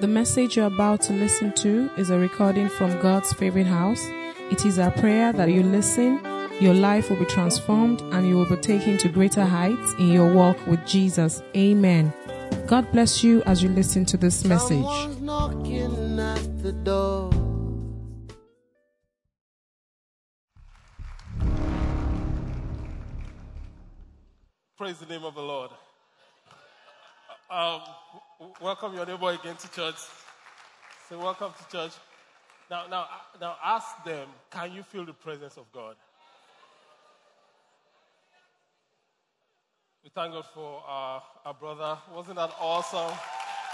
The message you're about to listen to is a recording from God's favorite house. It is our prayer that you listen, your life will be transformed, and you will be taken to greater heights in your walk with Jesus. Amen. God bless you as you listen to this message. Someone's knocking at the door. Praise the name of the Lord. Um, w- welcome your neighbor again to church. Say, welcome to church. Now, now, now, ask them, can you feel the presence of God? We thank God for our, our brother. Wasn't that awesome?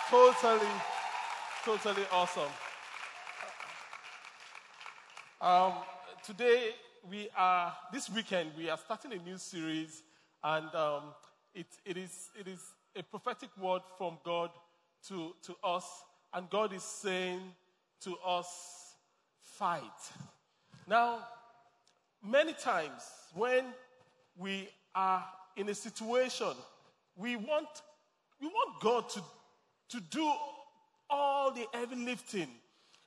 Totally, totally awesome. Um, today we are this weekend we are starting a new series, and um, it, it is it is a prophetic word from God to to us, and God is saying to us, fight. Now, many times when we are in a situation, we want we want God to to do all the heavy lifting,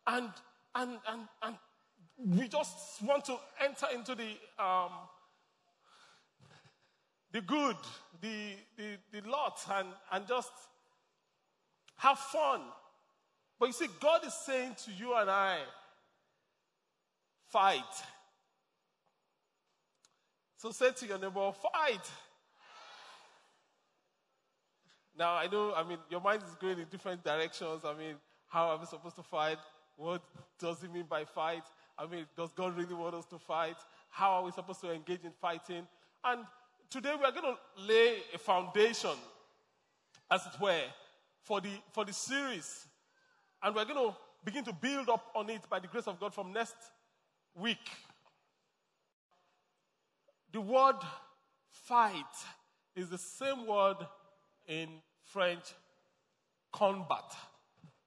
and and and and we just want to enter into the um, the good, the, the the lot, and and just have fun. But you see, God is saying to you and I, fight. So say to your neighbor, fight. Now I know, I mean, your mind is going in different directions. I mean, how are we supposed to fight? What does it mean by fight? I mean, does God really want us to fight? How are we supposed to engage in fighting? And today we are going to lay a foundation, as it were, for the, for the series. And we're going to begin to build up on it by the grace of God from next week. The word fight is the same word in French combat.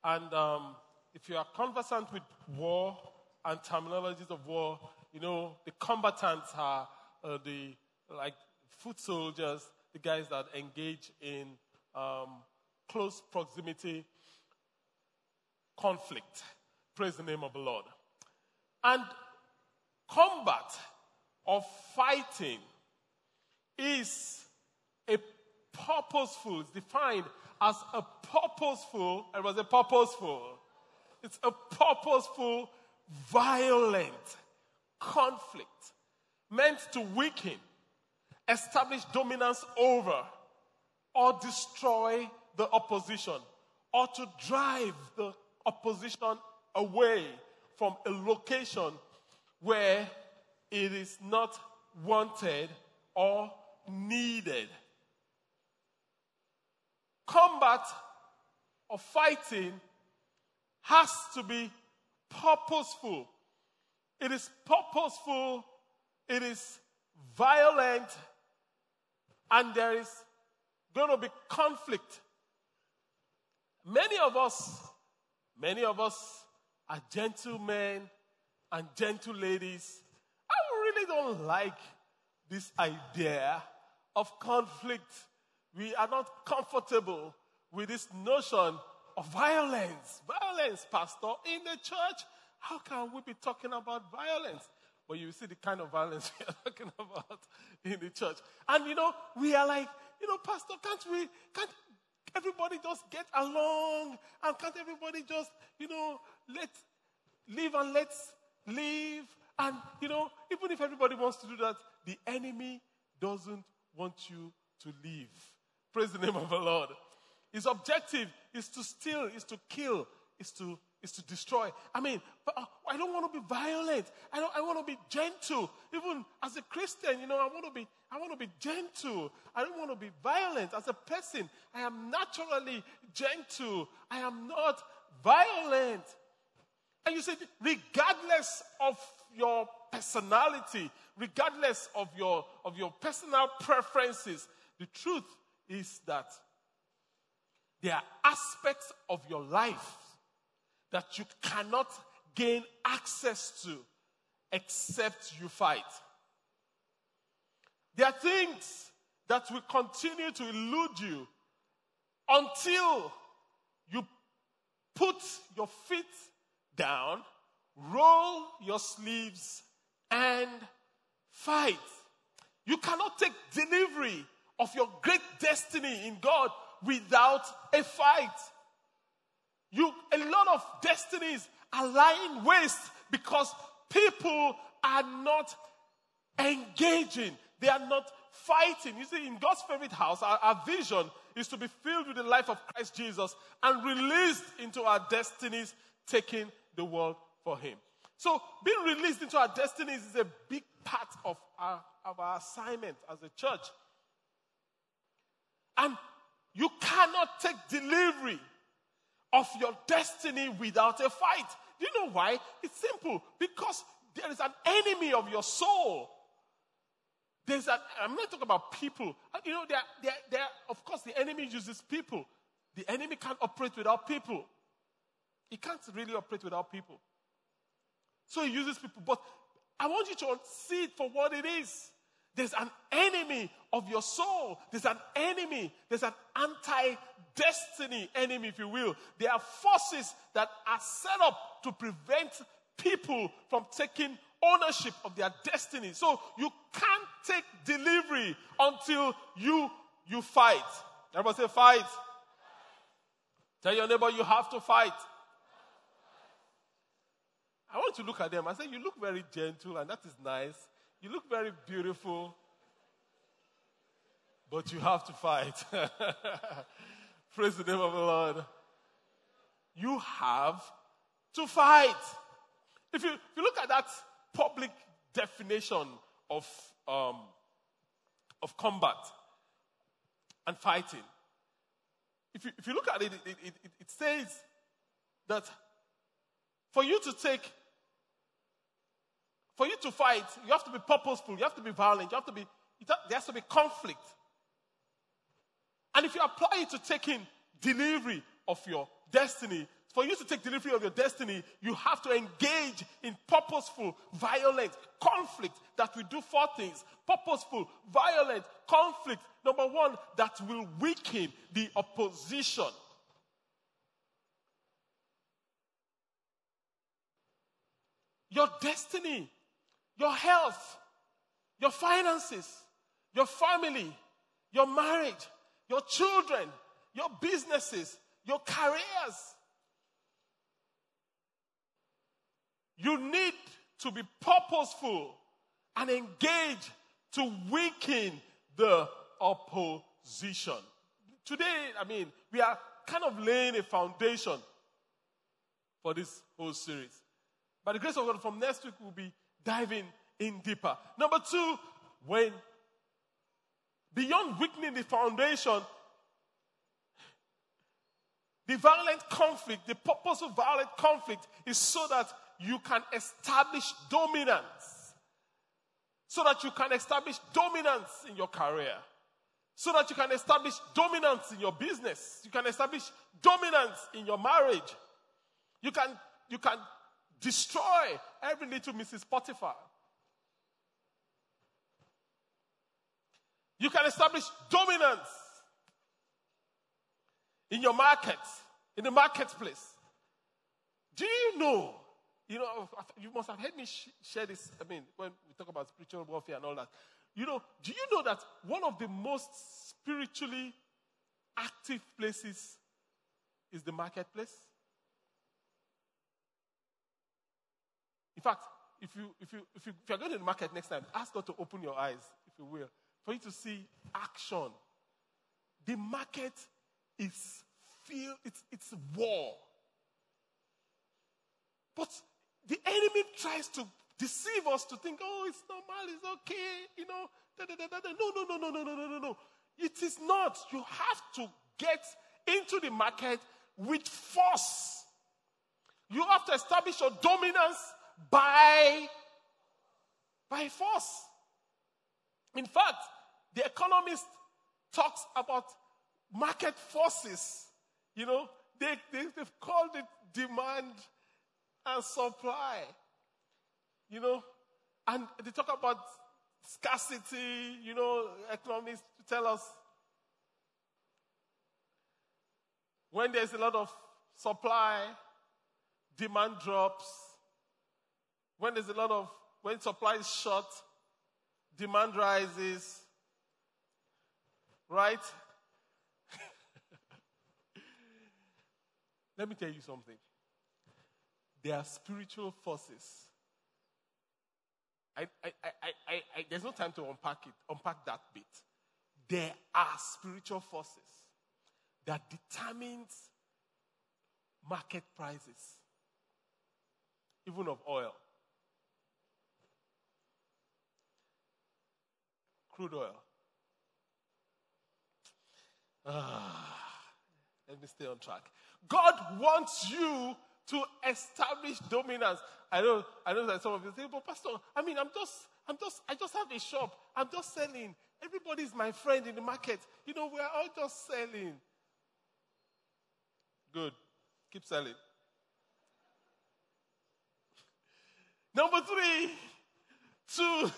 And um, if you are conversant with war and terminologies of war, you know, the combatants are uh, the, like, foot soldiers, the guys that engage in um, close proximity conflict. Praise the name of the Lord. And combat or fighting is a purposeful, it's defined as a purposeful, it was a purposeful, it's a purposeful, violent conflict meant to weaken, establish dominance over, or destroy the opposition, or to drive the opposition away from a location where it is not wanted or needed. Combat or fighting has to be purposeful. It is purposeful, it is violent, and there is going to be conflict. Many of us, many of us are gentlemen and gentle ladies. I really don't like this idea of conflict. We are not comfortable with this notion of violence. Violence, Pastor, in the church. How can we be talking about violence? But you see the kind of violence we are talking about in the church. And you know, we are like, you know, Pastor, can't we, can't everybody just get along? And can't everybody just, you know, let live and let's live? And, you know, even if everybody wants to do that, the enemy doesn't want you to live. Praise the name of the Lord. His objective is to steal, is to kill, is to is to destroy. I mean, uh, I don't want to be violent. I don't. I want to be gentle. Even as a Christian, you know, I want to be. I want to be gentle. I don't want to be violent. As a person, I am naturally gentle. I am not violent. And you said, regardless of your personality, regardless of your of your personal preferences, the truth is that there are aspects of your life that you cannot gain access to except you fight. There are things that will continue to elude you until you put your feet down, roll your sleeves, and fight. You cannot take delivery of your great destiny in God without a fight. You, a lot of destinies are lying waste because people are not engaging. They are not fighting. You see, in God's favorite house, our, our vision is to be filled with the life of Christ Jesus and released into our destinies, taking the world for Him. So, being released into our destinies is a big part of our, of our assignment as a church. And you cannot take delivery of your destiny without a fight. Do you know why? It's simple. Because there is an enemy of your soul. There's an, I'm not talking about people. Uh, you know, they're, they're, they're, of course, the enemy uses people. The enemy can't operate without people. He can't really operate without people. So he uses people. But I want you to see it for what it is. There's an enemy of your soul. There's an enemy. There's an anti destiny enemy, if you will. There are forces that are set up to prevent people from taking ownership of their destiny. So you can't take delivery until you you fight. Everybody say fight. Tell your neighbor you have to fight. I want to look at them. I say, You look very gentle, and that is nice. You look very beautiful, but you have to fight. Praise the name of the Lord. You have to fight. If you, if you look at that public definition of, um, of combat and fighting, if you, if you look at it, it, it, it says that for you to take for you to fight, you have to be purposeful, you have to be violent, you have to be, there has to be conflict. And if you apply it to taking delivery of your destiny, for you to take delivery of your destiny, you have to engage in purposeful, violent conflict that will do four things. Purposeful, violent conflict. Number one, that will weaken the opposition. Your destiny your health, your finances, your family, your marriage, your children, your businesses, your careers. You need to be purposeful and engage to weaken the opposition. Today, I mean, we are kind of laying a foundation for this whole series. By the grace of God, from next week, we'll be diving in deeper. Number two, when beyond weakening the foundation, the violent conflict, the purpose of violent conflict is so that you can establish dominance. So that you can establish dominance in your career. So that you can establish dominance in your business. You can establish dominance in your marriage. You can, you can destroy every little Mrs. Potiphar. You can establish dominance in your market, in the marketplace. Do you know? You know, you must have heard me share this. I mean, when we talk about spiritual warfare and all that. You know, do you know that one of the most spiritually active places is the marketplace? fact, if you, if, you, if, you, if you're going to the market next time, ask God to open your eyes, if you will, for you to see action. The market is filled, it's, it's war. But the enemy tries to deceive us to think, oh, it's normal, it's okay, you know. Da, da, da, da. No, no, no, no, no, no, no, no. It is not. You have to get into the market with force. You have to establish your dominance by, by force. In fact, the economist talks about market forces. You know, they, they, they've called it demand and supply. You know, and they talk about scarcity. You know, economists tell us when there's a lot of supply, demand drops. When there's a lot of, when supply is short, demand rises. Right? Let me tell you something. There are spiritual forces. I, I, I, I, there's no time to unpack it, unpack that bit. There are spiritual forces that determines market prices, even of oil. Crude oil. Ah, let me stay on track. God wants you to establish dominance. I know, I know that some of you say, but Pastor, I mean, I'm just, I'm just, I just have a shop. I'm just selling. Everybody's my friend in the market. You know, we're all just selling. Good. Keep selling. Number three, to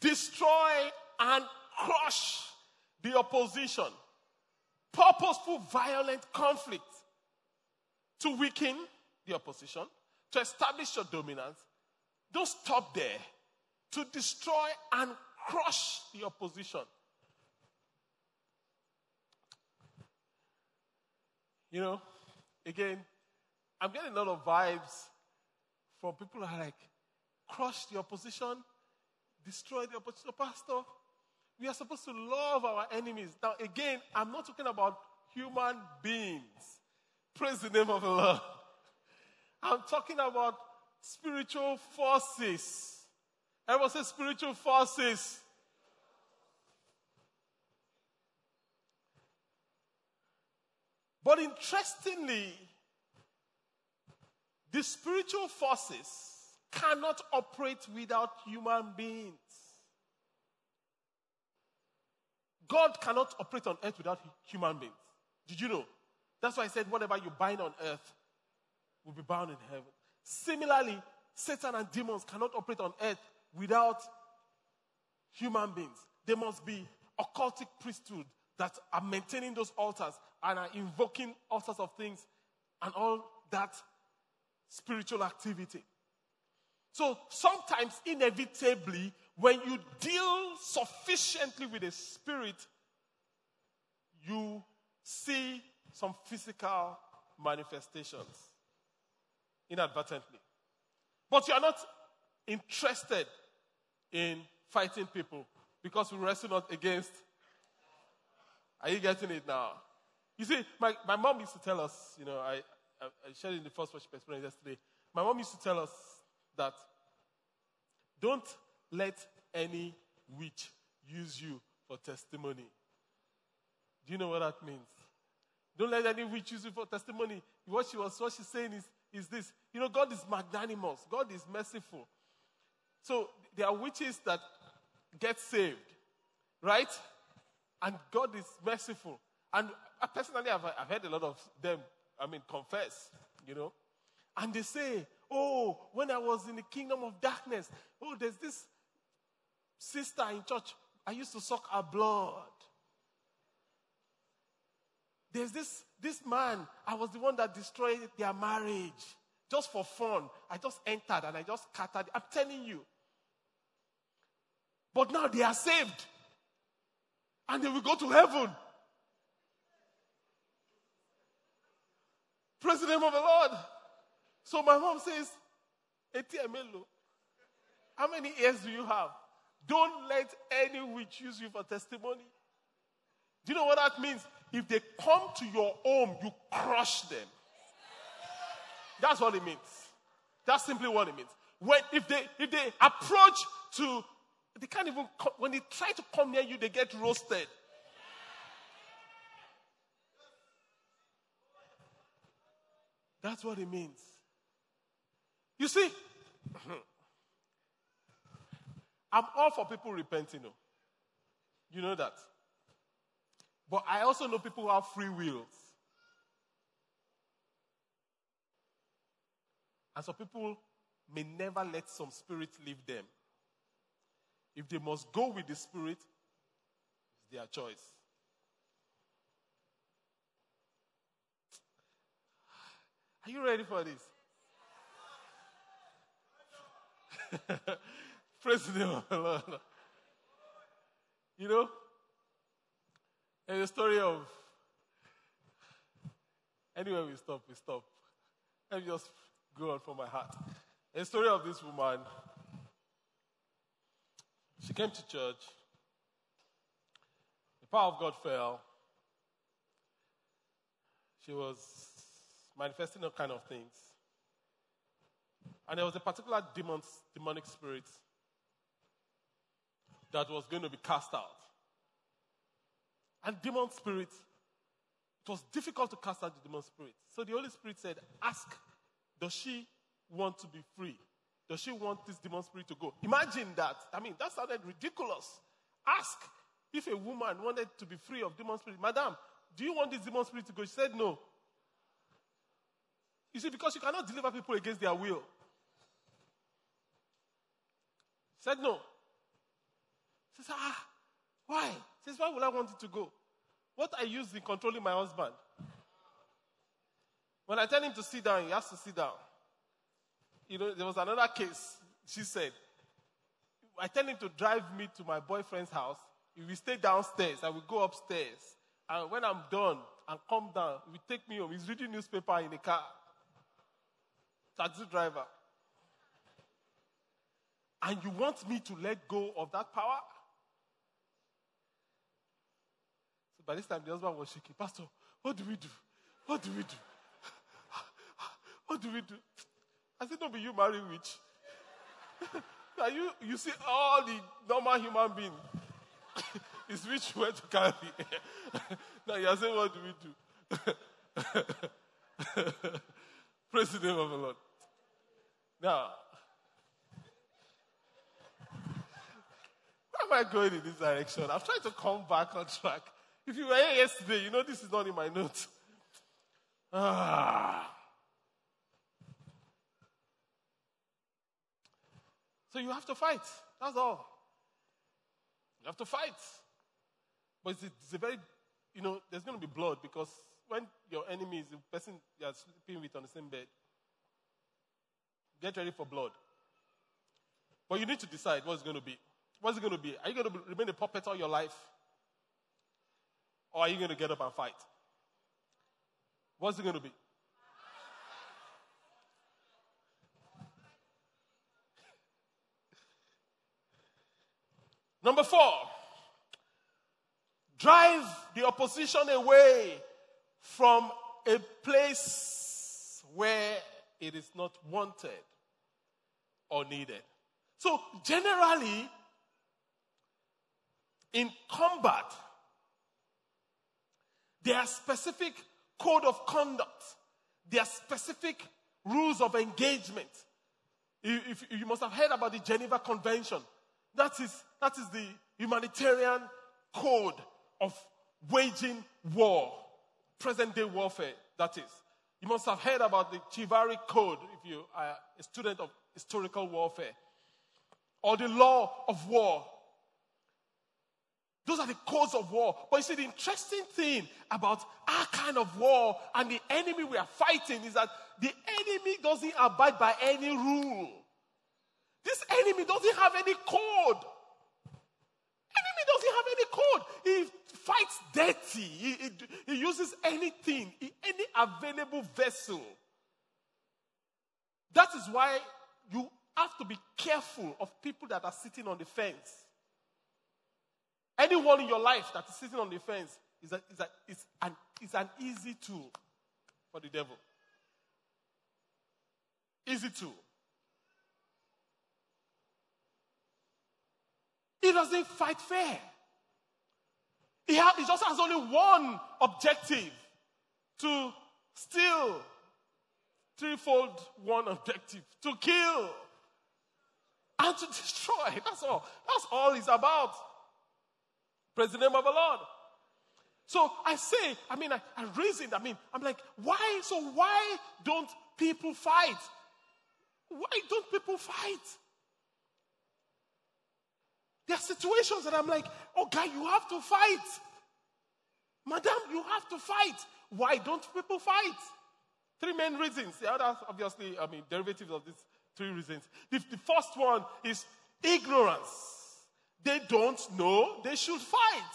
destroy and crush the opposition. Purposeful, violent conflict to weaken the opposition, to establish your dominance. Don't stop there. To destroy and crush the opposition. You know, again, I'm getting a lot of vibes from people who are like, crush the opposition, destroy the opposition. Pastor, we are supposed to love our enemies. Now, again, I'm not talking about human beings. Praise the name of the Lord. I'm talking about spiritual forces. Everyone say spiritual forces. But interestingly, the spiritual forces cannot operate without human beings. God cannot operate on earth without human beings. Did you know? That's why I said, whatever you bind on earth will be bound in heaven. Similarly, Satan and demons cannot operate on earth without human beings. There must be occultic priesthood that are maintaining those altars and are invoking all sorts of things and all that spiritual activity. So sometimes, inevitably, when you deal sufficiently with a spirit, you see some physical manifestations inadvertently. But you are not interested in fighting people because we wrestle not against. Are you getting it now? You see, my, my mom used to tell us, you know, I, I, I shared in the first worship experience yesterday. My mom used to tell us that don't let any witch use you for testimony. Do you know what that means? Don't let any witch use you for testimony. What she was what she's saying is, is this. You know, God is magnanimous, God is merciful. So there are witches that get saved, right? And God is merciful. And personally, I've, I've heard a lot of them, I mean, confess, you know. And they say, oh, when I was in the kingdom of darkness, oh, there's this sister in church. I used to suck her blood. There's this, this man, I was the one that destroyed their marriage. Just for fun. I just entered and I just scattered. I'm telling you. But now they are saved. And they will go to heaven. Praise the name of the Lord. So my mom says, How many ears do you have? Don't let any witch use you for testimony. Do you know what that means? If they come to your home, you crush them. That's what it means. That's simply what it means. When if they if they approach to they can't even when they try to come near you, they get roasted. That's what it means. You see, I'm all for people repenting. Oh. You know that. But I also know people who have free wills. And so people may never let some spirit leave them. If they must go with the spirit, it's their choice. Are you ready for this? Praise the Lord. You know, and the story of Anyway, we stop, we stop. Let me just go on from my heart. The story of this woman. She came to church. The power of God fell. She was manifesting all kind of things. And there was a particular demon, demonic spirit that was going to be cast out. And demon spirit, it was difficult to cast out the demon spirit. So the Holy Spirit said, Ask, does she want to be free? Does she want this demon spirit to go? Imagine that. I mean, that sounded ridiculous. Ask if a woman wanted to be free of demon spirit. Madam, do you want this demon spirit to go? She said no. You see, because you cannot deliver people against their will. Said no. Says, ah, why? She Says, why would I want it to go? What I use in controlling my husband. When I tell him to sit down, he has to sit down. You know, there was another case, she said. I tell him to drive me to my boyfriend's house. He will stay downstairs. I will go upstairs. And when I'm done and come down, he will take me home. He's reading newspaper in the car. Taxi driver. And you want me to let go of that power? So by this time, the husband was shaking. Pastor, what do we do? What do we do? What do we do? I said, Don't be you marry witch. Are you, you see all the normal human being. it's which way to carry. now you are saying, What do we do? Praise the name of the Lord. Now, where am I going in this direction? I'm trying to come back on track. If you were here yesterday, you know this is not in my notes. Ah. So you have to fight. That's all. You have to fight. But it's a, it's a very, you know, there's going to be blood because when your enemy is the person you're sleeping with on the same bed, get ready for blood. But you need to decide what's going to be. What's it going to be? Are you going to remain a puppet all your life? Or are you going to get up and fight? What's it going to be? Number four, drive the opposition away from a place where it is not wanted or needed. So, generally, in combat, there are specific code of conduct. There are specific rules of engagement. If, if, you must have heard about the Geneva Convention. That is, that is the humanitarian code of waging war, present day warfare, that is. You must have heard about the Chivalry Code if you are a student of historical warfare, or the law of war those are the codes of war. But you see, the interesting thing about our kind of war and the enemy we are fighting is that the enemy doesn't abide by any rule. This enemy doesn't have any code. Enemy doesn't have any code. He fights dirty. He, he, he uses anything, any available vessel. That is why you have to be careful of people that are sitting on the fence. Anyone in your life that is sitting on the fence is, a, is, a, is, an, is an easy tool for the devil. Easy tool. He doesn't fight fair. He, ha- he just has only one objective to steal. Threefold one objective to kill and to destroy. That's all. That's all he's about. Praise the name of the Lord. So I say, I mean, I, I reason, I mean, I'm like, why? So why don't people fight? Why don't people fight? There are situations that I'm like, oh, guy, you have to fight. Madam, you have to fight. Why don't people fight? Three main reasons. The other, obviously, I mean, derivatives of these three reasons. The, the first one is ignorance. They don't know they should fight.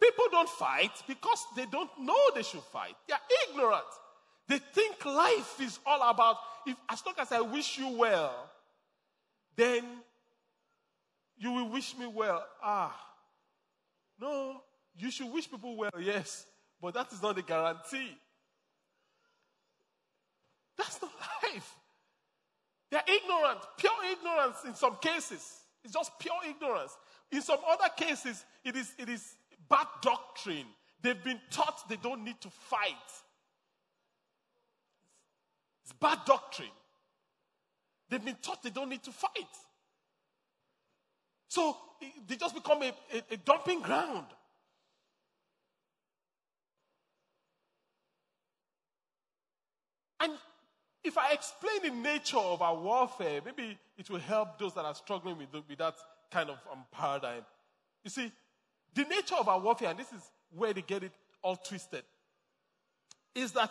People don't fight because they don't know they should fight. They are ignorant. They think life is all about, if, as long as I wish you well, then you will wish me well. Ah, no, you should wish people well, yes, but that is not a guarantee. That's not life. They're ignorant, pure ignorance in some cases. It's just pure ignorance. In some other cases, it is, it is bad doctrine. They've been taught they don't need to fight. It's bad doctrine. They've been taught they don't need to fight. So they just become a, a, a dumping ground. And if I explain the nature of our warfare, maybe it will help those that are struggling with, with that kind of um, paradigm. You see, the nature of our warfare, and this is where they get it all twisted, is that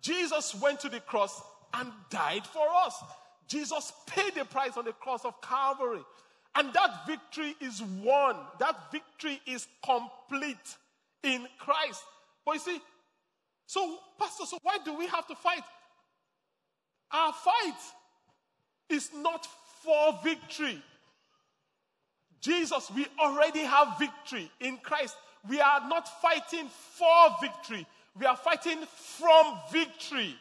Jesus went to the cross and died for us. Jesus paid the price on the cross of Calvary. And that victory is won. That victory is complete in Christ. But you see, so, Pastor, so why do we have to fight? Our fight is not for victory. Jesus, we already have victory in Christ. We are not fighting for victory, we are fighting from victory.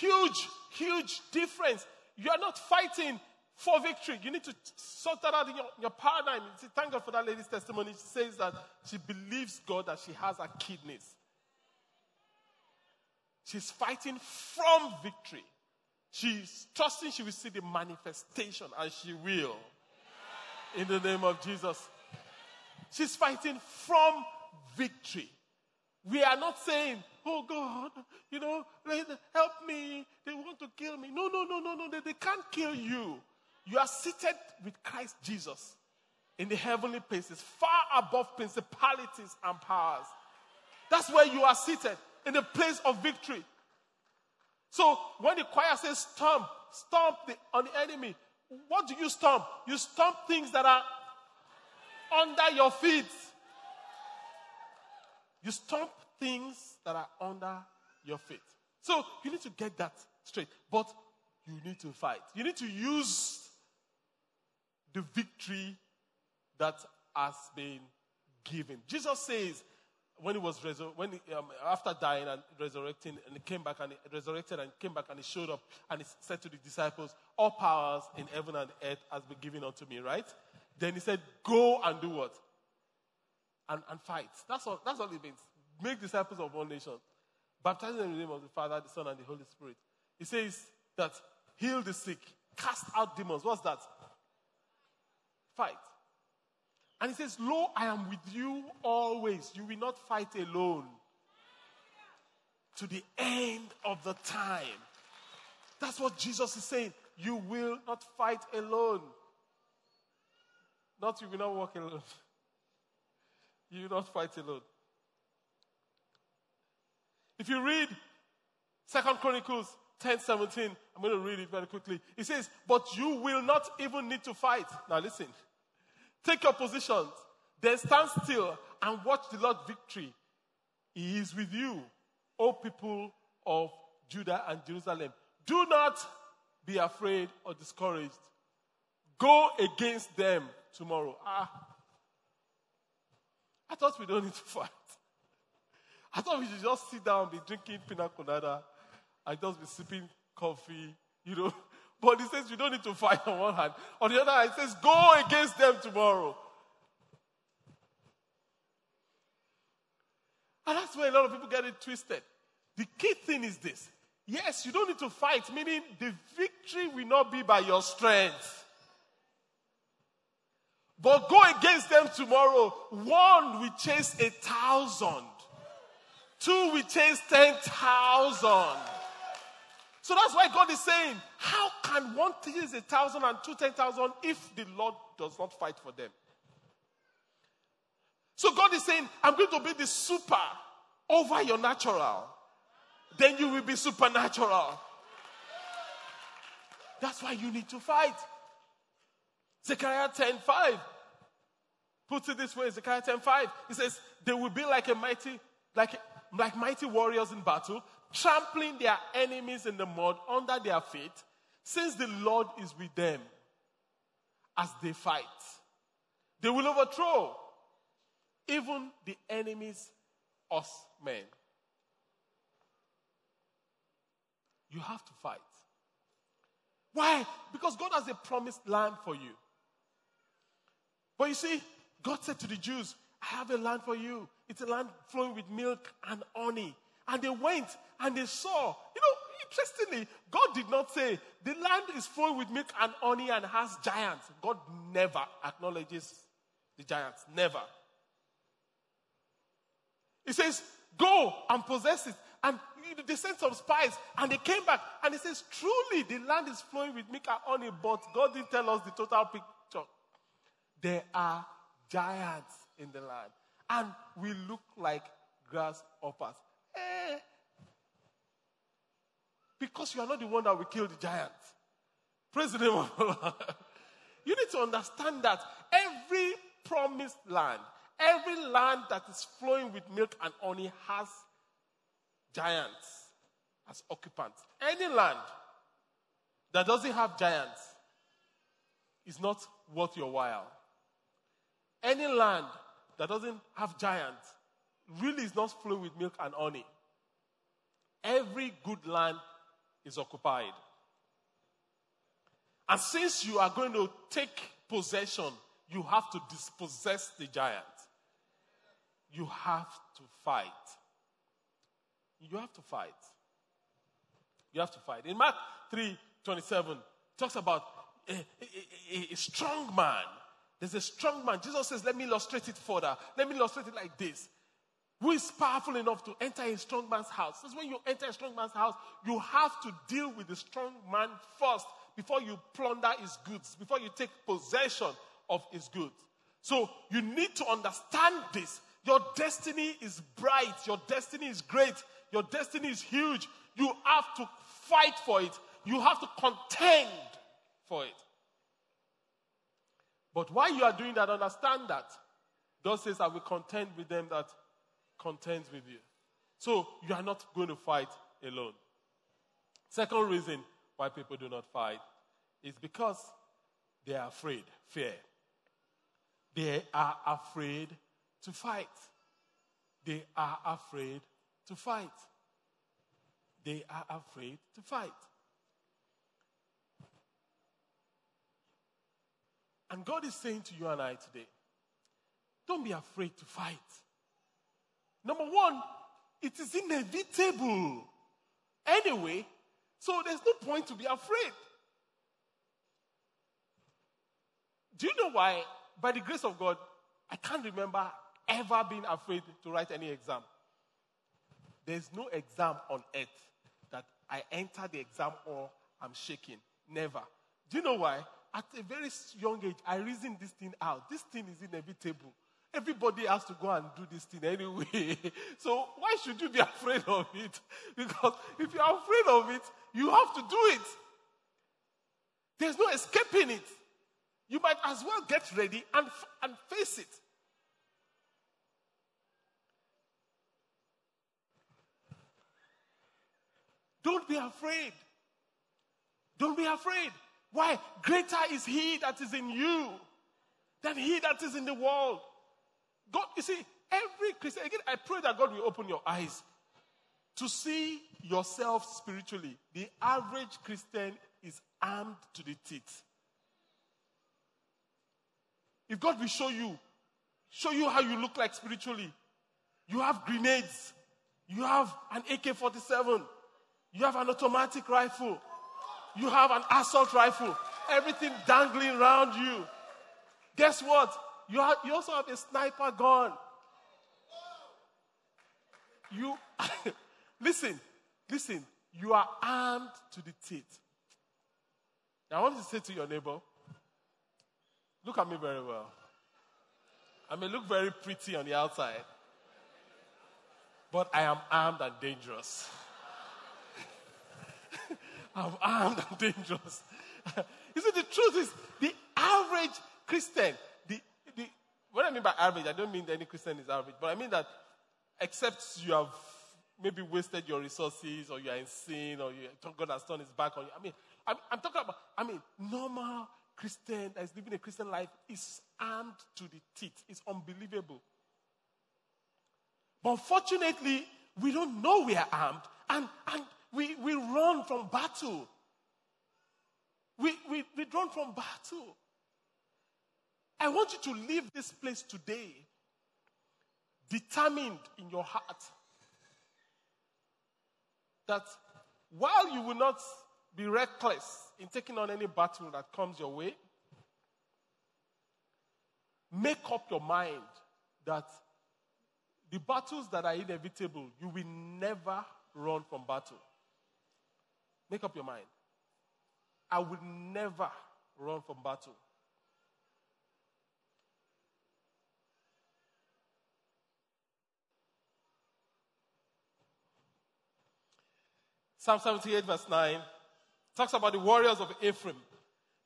Huge, huge difference. You are not fighting for victory. You need to sort that out in your, your paradigm. Thank God for that lady's testimony. She says that she believes God that she has her kidneys. She's fighting from victory. She's trusting she will see the manifestation, and she will. In the name of Jesus. She's fighting from victory. We are not saying, oh God, you know, help me. They want to kill me. No, no, no, no, no. They, they can't kill you. You are seated with Christ Jesus in the heavenly places, far above principalities and powers. That's where you are seated in the place of victory. So when the choir says stomp, stomp the, on the enemy, what do you stomp? You stomp things that are under your feet. You stomp things that are under your feet. So you need to get that straight. But you need to fight. You need to use the victory that has been given. Jesus says, when he was resur- when he, um, after dying and resurrecting and he came back and he resurrected and came back and he showed up and he said to the disciples, "All powers in heaven and earth has been given unto me." Right? Then he said, "Go and do what? And, and fight." That's all. That's all it means. Make disciples of all nations, baptizing them in the name of the Father, the Son, and the Holy Spirit. He says that heal the sick, cast out demons. What's that? Fight. And he says, Lo, I am with you always. You will not fight alone to the end of the time. That's what Jesus is saying. You will not fight alone. Not you will not walk alone. You will not fight alone. If you read Second Chronicles 10 17, I'm going to read it very quickly. It says, But you will not even need to fight. Now listen. Take your positions. Then stand still and watch the Lord's victory. He is with you, O people of Judah and Jerusalem. Do not be afraid or discouraged. Go against them tomorrow. Ah. I thought we don't need to fight. I thought we should just sit down, be drinking pina colada, and just be sipping coffee, you know. But he says you don't need to fight on one hand. On the other hand, he says go against them tomorrow. And that's where a lot of people get it twisted. The key thing is this. Yes, you don't need to fight, meaning the victory will not be by your strength. But go against them tomorrow. One will chase a thousand. Two will chase ten thousand. So that's why God is saying, how can one chase a thousand and two ten thousand if the Lord does not fight for them? So God is saying, I'm going to be the super over your natural. Then you will be supernatural. That's why you need to fight. Zechariah 10 5 puts it this way Zechariah 10 5. He says, They will be like a mighty, like, like mighty warriors in battle, trampling their enemies in the mud under their feet, since the Lord is with them as they fight. They will overthrow even the enemies, us men. You have to fight. Why? Because God has a promised land for you. But you see, God said to the Jews, I have a land for you. It's a land flowing with milk and honey. And they went and they saw. You know, interestingly, God did not say the land is flowing with milk and honey and has giants. God never acknowledges the giants. Never. He says, Go and possess it. And they sent some spies and they came back and he says, Truly, the land is flowing with milk and honey, but God didn't tell us the total picture. There are giants in the land. And we look like grasshoppers. Eh. Because you are not the one that will kill the giants. Praise the name of the Lord. You need to understand that every promised land, every land that is flowing with milk and honey has giants as occupants. Any land that doesn't have giants is not worth your while. Any land that doesn't have giants really is not flowing with milk and honey. Every good land is occupied. And since you are going to take possession, you have to dispossess the giant. You have to fight. You have to fight. You have to fight. In Mark 3 27, talks about a, a, a, a strong man. There's a strong man. Jesus says, Let me illustrate it further. Let me illustrate it like this. Who is powerful enough to enter a strong man's house? That's when you enter a strong man's house, you have to deal with the strong man first before you plunder his goods, before you take possession of his goods. So you need to understand this. Your destiny is bright, your destiny is great, your destiny is huge. You have to fight for it, you have to contend for it. But while you are doing that, understand that God says, I will contend with them that contends with you. So you are not going to fight alone. Second reason why people do not fight is because they are afraid, fear. They are afraid to fight. They are afraid to fight. They are afraid to fight. And God is saying to you and I today, don't be afraid to fight. Number one, it is inevitable. Anyway, so there's no point to be afraid. Do you know why? By the grace of God, I can't remember ever being afraid to write any exam. There's no exam on earth that I enter the exam or I'm shaking. Never. Do you know why? At a very young age, I reasoned this thing out. This thing is inevitable. Everybody has to go and do this thing anyway. so why should you be afraid of it? Because if you're afraid of it, you have to do it. There's no escaping it. You might as well get ready and, and face it. Don't be afraid. Don't be afraid. Why? Greater is He that is in you than He that is in the world. God, you see, every Christian, again, I pray that God will open your eyes to see yourself spiritually. The average Christian is armed to the teeth. If God will show you, show you how you look like spiritually, you have grenades, you have an AK 47, you have an automatic rifle, you have an assault rifle, everything dangling around you. Guess what? You, have, you also have a sniper gun. You, listen, listen, you are armed to the teeth. Now, I want to say to your neighbor, look at me very well. I may look very pretty on the outside, but I am armed and dangerous. I'm armed and dangerous. you see, the truth is, the average Christian, what I mean by average, I don't mean that any Christian is average, but I mean that except you have maybe wasted your resources or you are in sin or you, God has turned his back on you. I mean, I'm, I'm talking about, I mean, normal Christian that is living a Christian life is armed to the teeth. It's unbelievable. But unfortunately, we don't know we are armed and, and we, we run from battle. We, we, we run from battle. I want you to leave this place today determined in your heart that while you will not be reckless in taking on any battle that comes your way, make up your mind that the battles that are inevitable, you will never run from battle. Make up your mind. I will never run from battle. Psalm 78, verse 9, talks about the warriors of Ephraim.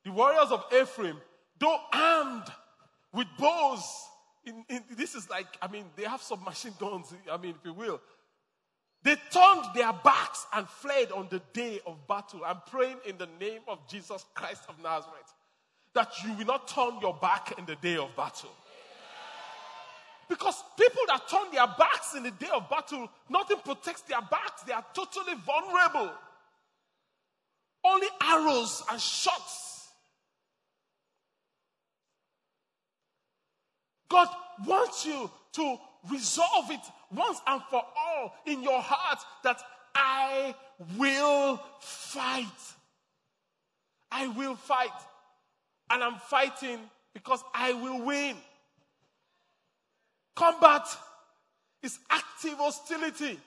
The warriors of Ephraim, though armed with bows, in, in, this is like, I mean, they have some machine guns, I mean, if you will. They turned their backs and fled on the day of battle. I'm praying in the name of Jesus Christ of Nazareth that you will not turn your back in the day of battle. Because people that turn their backs in the day of battle, nothing protects their backs. They are totally vulnerable. Only arrows and shots. God wants you to resolve it once and for all in your heart that I will fight. I will fight. And I'm fighting because I will win. Combat is active hostility.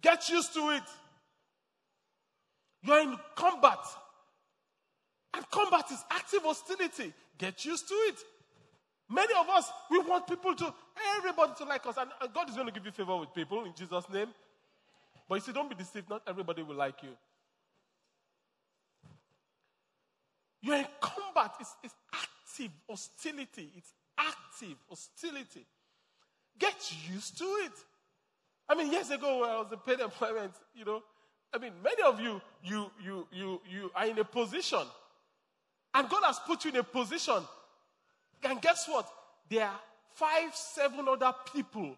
Get used to it. You're in combat. And combat is active hostility. Get used to it. Many of us, we want people to, everybody to like us. And uh, God is going to give you favor with people in Jesus' name. But you see, don't be deceived. Not everybody will like you. You're in combat. It's, it's active hostility. It's active hostility. Get used to it. I mean, years ago when I was a paid employment, you know, I mean, many of you, you, you, you, you are in a position. And God has put you in a position. And guess what? There are five, seven other people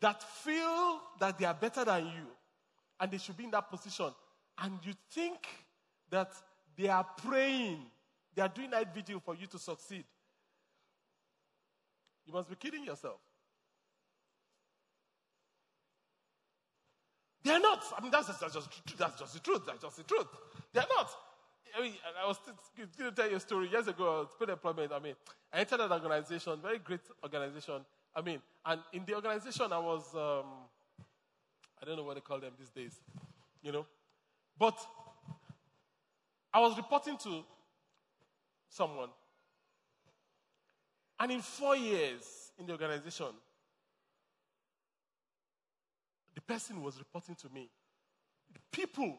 that feel that they are better than you. And they should be in that position. And you think that they are praying, they are doing night vigil for you to succeed. You must be kidding yourself. They're not. I mean, that's just, that's just, that's just the truth. That's just the truth. They're not. I mean, I was going to tell you a story. Years ago, I was paid employment. I mean, I entered an organization, very great organization. I mean, and in the organization, I was, um, I don't know what they call them these days, you know. But I was reporting to someone. And in four years in the organization, the person was reporting to me. The people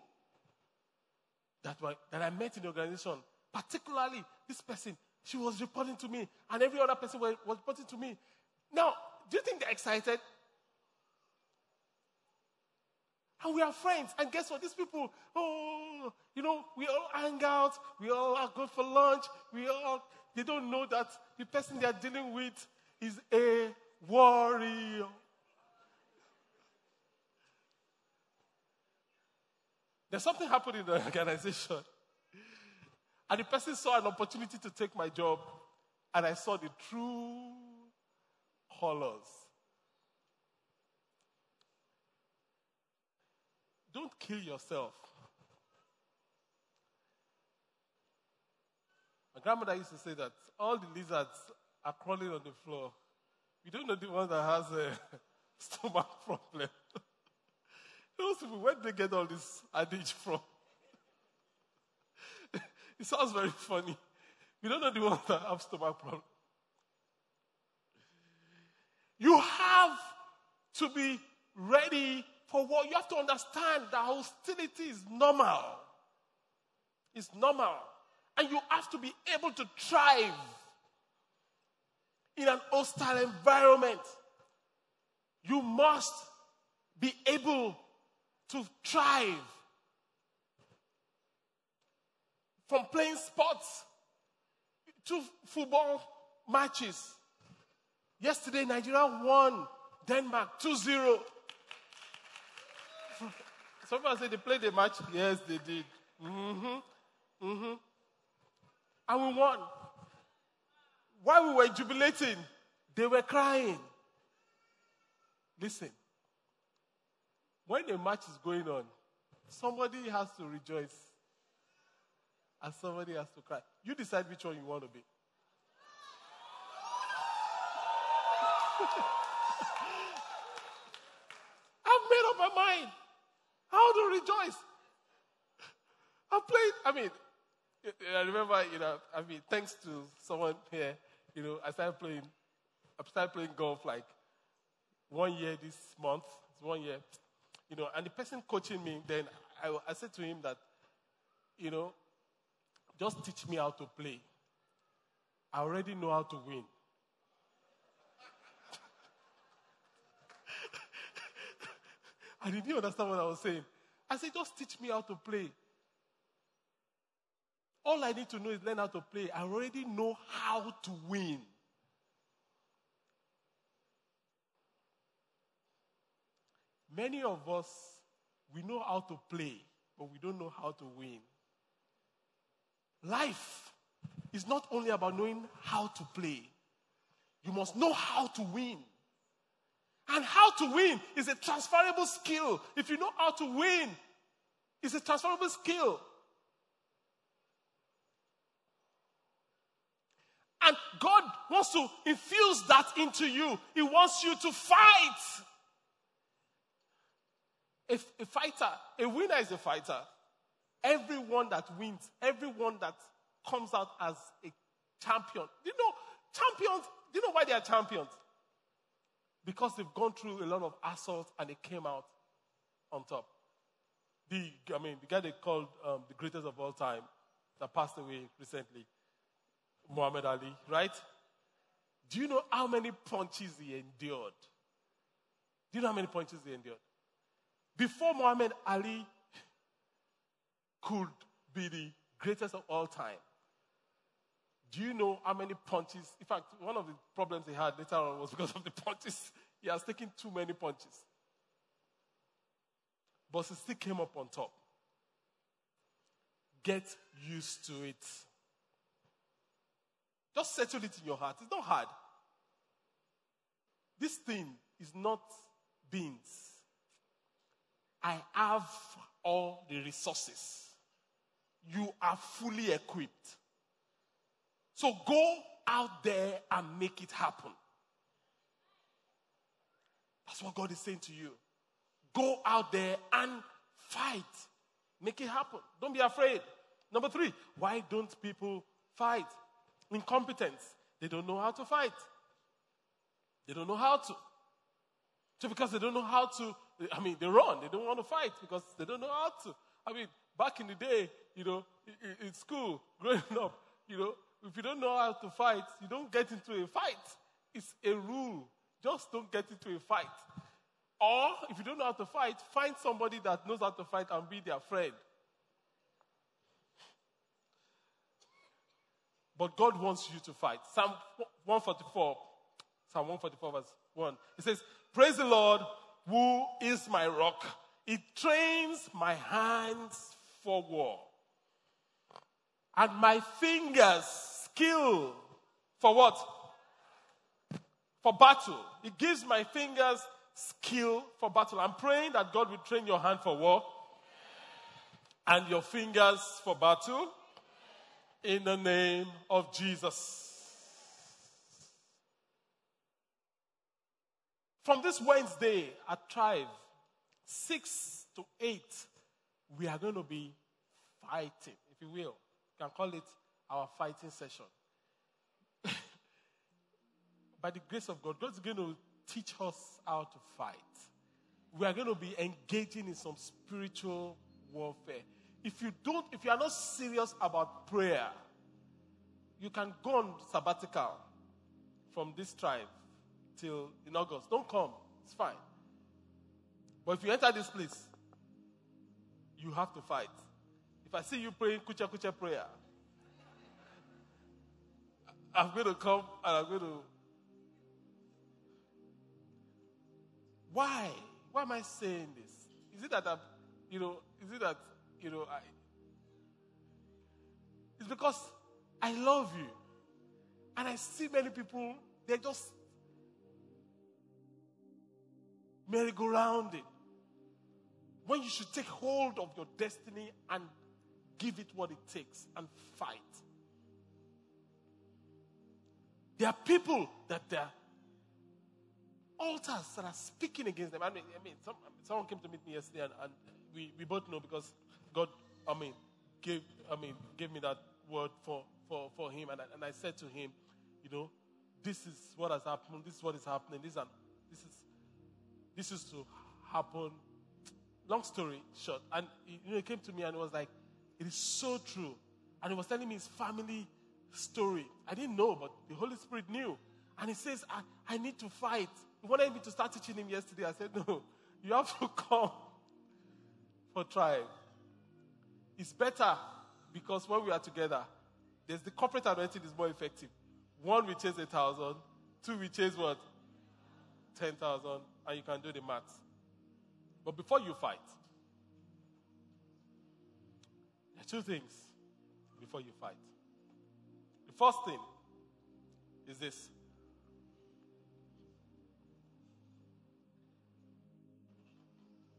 that, were, that I met in the organization, particularly this person, she was reporting to me, and every other person was, was reporting to me. Now, do you think they're excited? And we are friends. And guess what? These people, oh, you know, we all hang out. We all are good for lunch. We all, they don't know that the person they are dealing with is a warrior. There's something happened in the organization. And the person saw an opportunity to take my job. And I saw the true colors. Don't kill yourself. Grandmother used to say that all the lizards are crawling on the floor. We don't know the one that has a stomach problem. Those people, where did they get all this adage from? it sounds very funny. You don't know the ones that have stomach problem. You have to be ready for war. You have to understand that hostility is normal. It's normal. And you have to be able to thrive in an hostile environment. You must be able to thrive from playing sports to football matches. Yesterday, Nigeria won Denmark 2 0. Somebody said they played the match. Yes, they did. Mm-hmm. Mm-hmm. And we won. While we were jubilating, they were crying. Listen, when a match is going on, somebody has to rejoice and somebody has to cry. You decide which one you want to be. I've made up my mind how to rejoice. I played, I mean, I remember, you know, I mean, thanks to someone here, you know, I started playing, I started playing golf like one year this month, it's one year, you know, and the person coaching me, then I, I said to him that, you know, just teach me how to play. I already know how to win. I didn't understand what I was saying. I said, just teach me how to play. All I need to know is learn how to play. I already know how to win. Many of us, we know how to play, but we don't know how to win. Life is not only about knowing how to play, you must know how to win. And how to win is a transferable skill. If you know how to win, it's a transferable skill. And God wants to infuse that into you. He wants you to fight. A, a fighter, a winner is a fighter. Everyone that wins, everyone that comes out as a champion. Do you know, champions, do you know why they are champions? Because they've gone through a lot of assault and they came out on top. The, I mean, the guy they called um, the greatest of all time that passed away recently, Muhammad Ali, right? Do you know how many punches he endured? Do you know how many punches he endured? Before Muhammad Ali could be the greatest of all time, do you know how many punches? In fact, one of the problems he had later on was because of the punches. He has taken too many punches. But he still came up on top. Get used to it. Just settle it in your heart. It's not hard. This thing is not beans. I have all the resources. You are fully equipped. So go out there and make it happen. That's what God is saying to you. Go out there and fight. Make it happen. Don't be afraid. Number three, why don't people fight? Incompetence. They don't know how to fight. They don't know how to. So because they don't know how to, I mean, they run. They don't want to fight because they don't know how to. I mean, back in the day, you know, in school, growing up, you know, if you don't know how to fight, you don't get into a fight. It's a rule. Just don't get into a fight. Or if you don't know how to fight, find somebody that knows how to fight and be their friend. But God wants you to fight. Psalm 144, Psalm 144, verse 1. It says, Praise the Lord, who is my rock. It trains my hands for war. And my fingers skill for what? For battle. It gives my fingers skill for battle. I'm praying that God will train your hand for war and your fingers for battle in the name of Jesus. From this Wednesday at Thrive, 6 to 8, we are going to be fighting, if you will. You can call it our fighting session. By the grace of God, God's going to teach us how to fight. We are going to be engaging in some spiritual warfare. If you don't, if you are not serious about prayer, you can go on sabbatical from this tribe till in August. Don't come. It's fine. But if you enter this place, you have to fight. If I see you praying kucha kucha prayer, I'm going to come and I'm going to. Why? Why am I saying this? Is it that I'm, you know, is it that, you know, I. It's because I love you. And I see many people, they're just merry-go-rounding. When you should take hold of your destiny and give it what it takes and fight. There are people that there are altars that are speaking against them. I mean, I mean some, someone came to meet me yesterday and, and we, we both know because God, I mean, gave, I mean, gave me that word for, for, for him. And I, and I said to him, you know, this is what has happened. This is what is happening. This, and, this is this is to happen. Long story short. And you know, he came to me and was like, it is so true. And he was telling me his family story. I didn't know, but the Holy Spirit knew. And he says, I, I need to fight. He wanted me to start teaching him yesterday. I said, No, you have to come for tribe. It's better because when we are together, there's the corporate anointing is more effective. One we chase a thousand, two we chase what? Ten thousand, and you can do the math. But before you fight, there are two things before you fight. The first thing is this.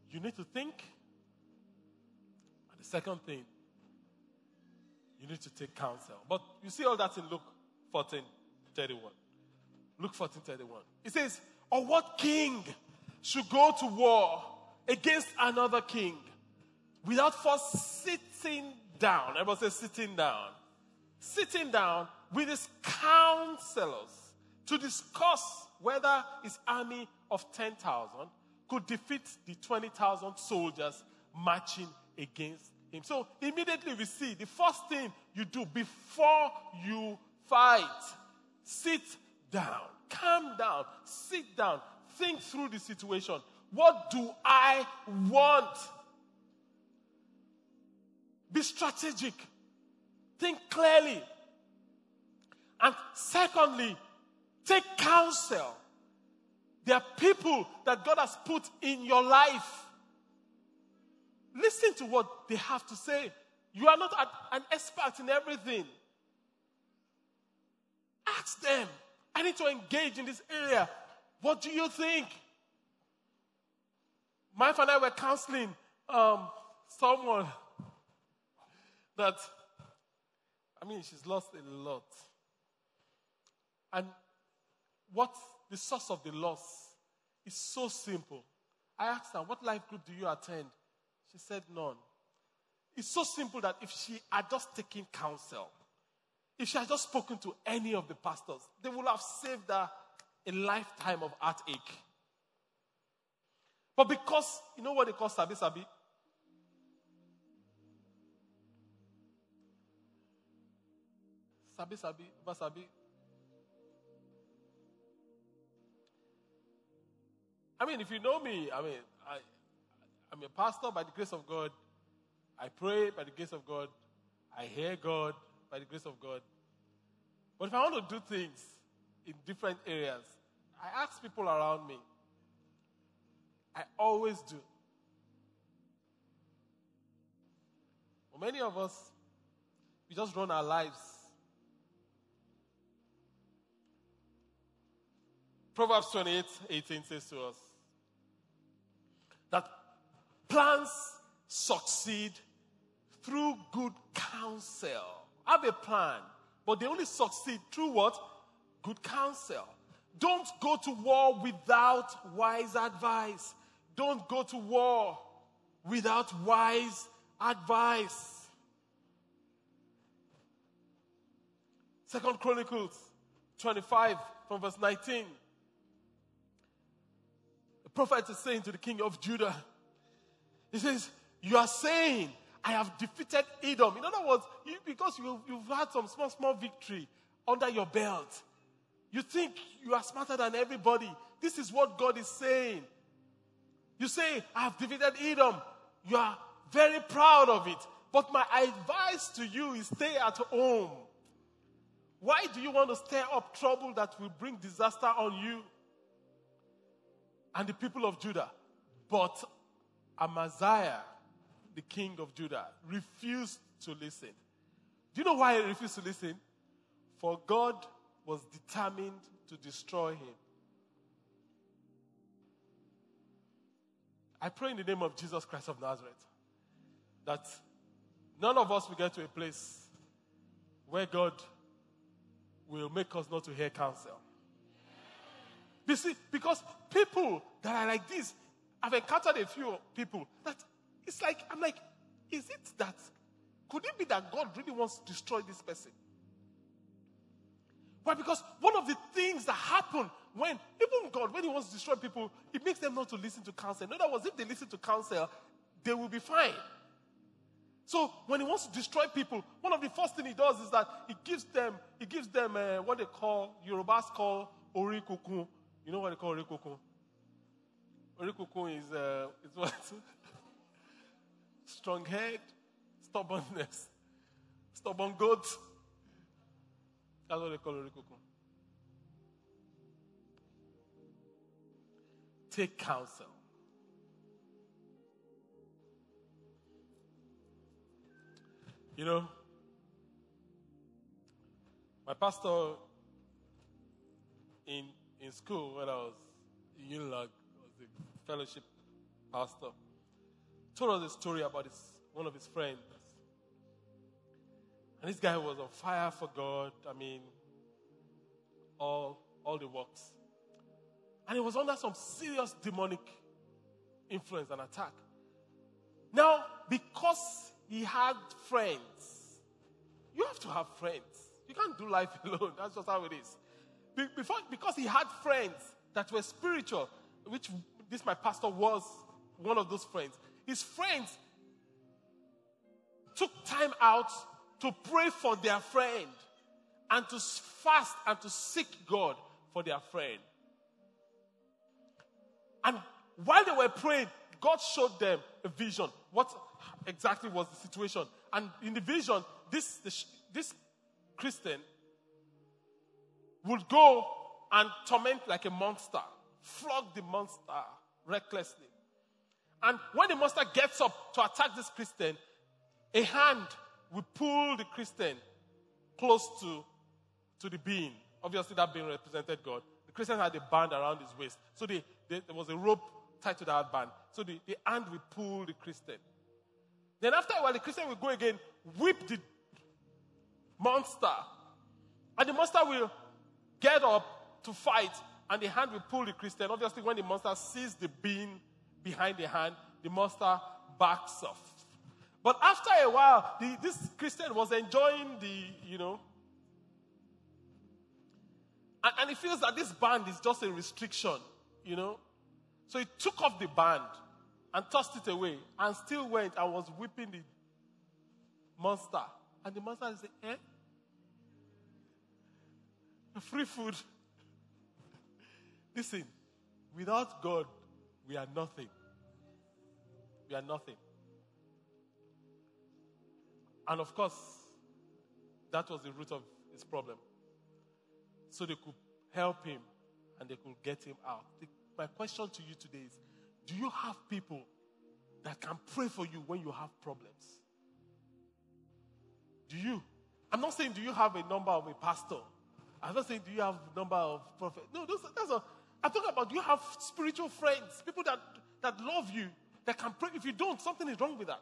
You need to think. The second thing you need to take counsel. But you see all that in Luke 14 31. Luke 14 31. It says, Or what king should go to war against another king without first sitting down? Everybody says sitting down. Sitting down with his counselors to discuss whether his army of 10,000 could defeat the 20,000 soldiers marching against him. So immediately we see the first thing you do before you fight, sit down, calm down, sit down, think through the situation. What do I want? Be strategic. Think clearly. And secondly, take counsel. There are people that God has put in your life Listen to what they have to say. You are not an expert in everything. Ask them. I need to engage in this area. What do you think? My wife and I were counseling um, someone that, I mean, she's lost a lot. And what the source of the loss is so simple. I asked her, What life group do you attend? She said, None. It's so simple that if she had just taken counsel, if she had just spoken to any of the pastors, they would have saved her a lifetime of heartache. But because, you know what they call sabi sabi? Sabi sabi, sabi. I mean, if you know me, I mean, I'm a pastor by the grace of God. I pray by the grace of God. I hear God by the grace of God. But if I want to do things in different areas, I ask people around me. I always do. For many of us, we just run our lives. Proverbs 28 18 says to us that Plans succeed through good counsel. Have a plan, but they only succeed through what? Good counsel. Don't go to war without wise advice. Don't go to war without wise advice. Second Chronicles 25 from verse 19. The prophet is saying to the king of Judah, he says, You are saying, I have defeated Edom. In other words, you, because you, you've had some small, small victory under your belt, you think you are smarter than everybody. This is what God is saying. You say, I have defeated Edom. You are very proud of it. But my advice to you is stay at home. Why do you want to stir up trouble that will bring disaster on you and the people of Judah? But Amaziah, the king of Judah, refused to listen. Do you know why he refused to listen? For God was determined to destroy him. I pray in the name of Jesus Christ of Nazareth that none of us will get to a place where God will make us not to hear counsel. You see, because people that are like this, I've encountered a few people that it's like, I'm like, is it that, could it be that God really wants to destroy this person? Why? Because one of the things that happen when, even God, when He wants to destroy people, it makes them not to listen to counsel. In other words, if they listen to counsel, they will be fine. So when He wants to destroy people, one of the first things He does is that He gives them, He gives them uh, what they call, Yorubas call orikukun. You know what they call orikukun? Orikukun is, uh, is what? Strong head, stubbornness, stubborn goat. That's what they call orikukun. Take counsel. You know, my pastor in, in school when I was in Unilag, fellowship pastor, told us a story about his, one of his friends. And this guy was on fire for God. I mean, all, all the works. And he was under some serious demonic influence and attack. Now, because he had friends, you have to have friends. You can't do life alone. That's just how it is. Be- before, because he had friends that were spiritual, which this my pastor was one of those friends. His friends took time out to pray for their friend and to fast and to seek God for their friend. And while they were praying, God showed them a vision. What exactly was the situation? And in the vision, this, this Christian would go and torment like a monster, flog the monster recklessly. And when the monster gets up to attack this Christian, a hand will pull the Christian close to, to the being. Obviously, that being represented God. The Christian had a band around his waist. So they, they, there was a rope tied to that band. So the, the hand will pull the Christian. Then after a while, the Christian will go again, whip the monster. And the monster will get up to fight, and the hand will pull the Christian. Obviously, when the monster sees the being behind the hand, the monster backs off. But after a while, the, this Christian was enjoying the, you know, and, and he feels that this band is just a restriction, you know. So he took off the band and tossed it away and still went and was whipping the monster. And the monster said, eh? Free food. Listen, without God, we are nothing. We are nothing. And of course, that was the root of his problem. So they could help him and they could get him out. My question to you today is Do you have people that can pray for you when you have problems? Do you? I'm not saying do you have a number of a pastor. I'm not saying do you have a number of prophets. No, that's a, I'm talking about you have spiritual friends, people that, that love you, that can pray. If you don't, something is wrong with that.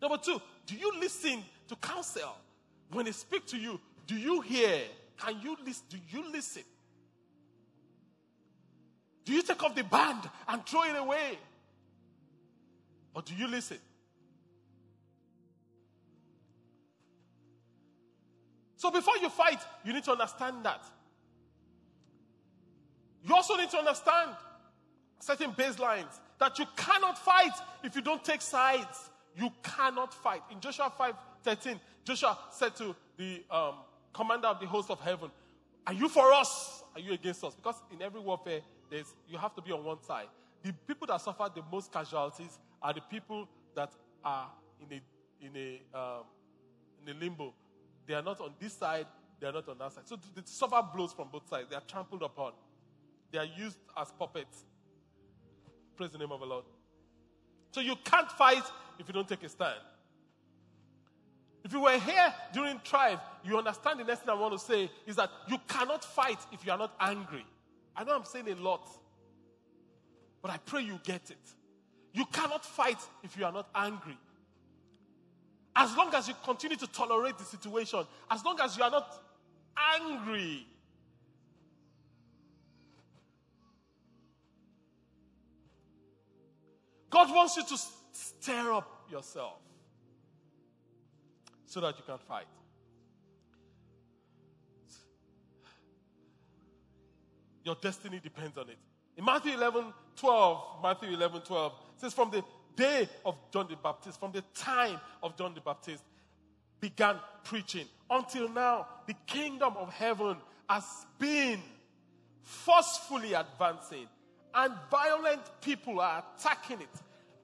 Number two, do you listen to counsel? When they speak to you, do you hear? Can you listen? Do you listen? Do you take off the band and throw it away? Or do you listen? So before you fight, you need to understand that. You also need to understand certain baselines that you cannot fight if you don't take sides. You cannot fight. In Joshua 5 13, Joshua said to the um, commander of the host of heaven, Are you for us? Are you against us? Because in every warfare, there's, you have to be on one side. The people that suffer the most casualties are the people that are in a, in a, um, in a limbo. They are not on this side, they are not on that side. So they suffer blows from both sides. They are trampled upon. They are used as puppets. Praise the name of the Lord. So you can't fight if you don't take a stand. If you were here during tribe, you understand the next thing I want to say is that you cannot fight if you are not angry. I know I'm saying a lot, but I pray you get it. You cannot fight if you are not angry. As long as you continue to tolerate the situation, as long as you are not angry, God wants you to stir up yourself so that you can fight. Your destiny depends on it. In Matthew 11, 12, Matthew 11, 12, says, From the day of John the Baptist, from the time of John the Baptist, began preaching until now, the kingdom of heaven has been forcefully advancing, and violent people are attacking it.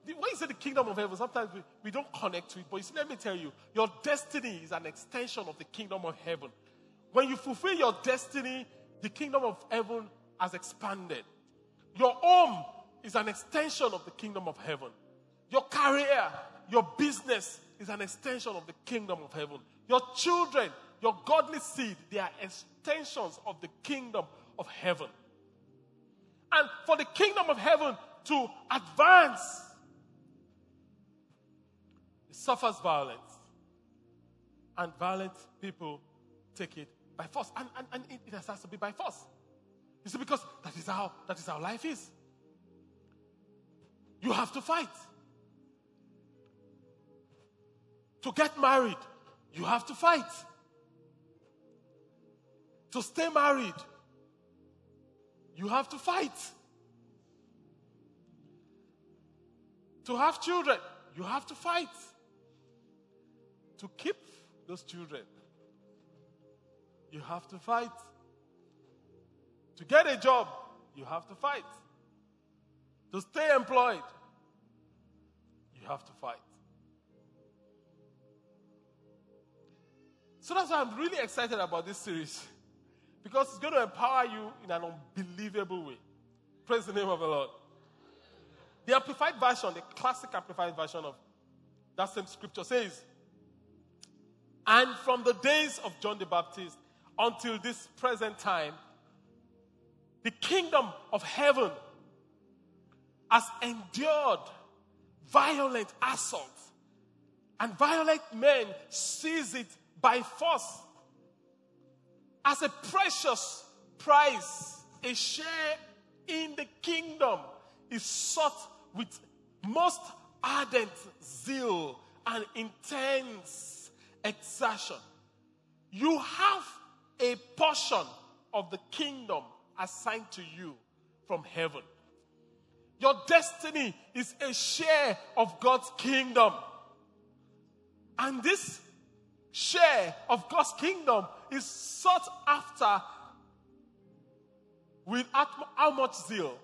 When you say the kingdom of heaven, sometimes we, we don't connect to it. But see, let me tell you, your destiny is an extension of the kingdom of heaven. When you fulfill your destiny, the kingdom of heaven has expanded. Your home is an extension of the kingdom of heaven. Your career, your business is an extension of the kingdom of heaven. Your children, your godly seed, they are extensions of the kingdom of heaven. And for the kingdom of heaven to advance, it suffers violence. And violent people take it by force. And, and, and it, it has to be by force. You see, because that is how that is how life is. You have to fight. To get married, you have to fight. To stay married, you have to fight. To have children, you have to fight. To keep those children, you have to fight. To get a job, you have to fight. To stay employed, you have to fight. So that's why I'm really excited about this series. Because it's going to empower you in an unbelievable way. Praise the name of the Lord. The amplified version, the classic amplified version of that same scripture says, And from the days of John the Baptist until this present time, the kingdom of heaven has endured violent assault, and violent men seize it by force as a precious prize, a share in the kingdom is sought with most ardent zeal and intense exertion. You have a portion of the kingdom assigned to you from heaven. Your destiny is a share of God's kingdom. And this share of God's kingdom is sought after with how much zeal?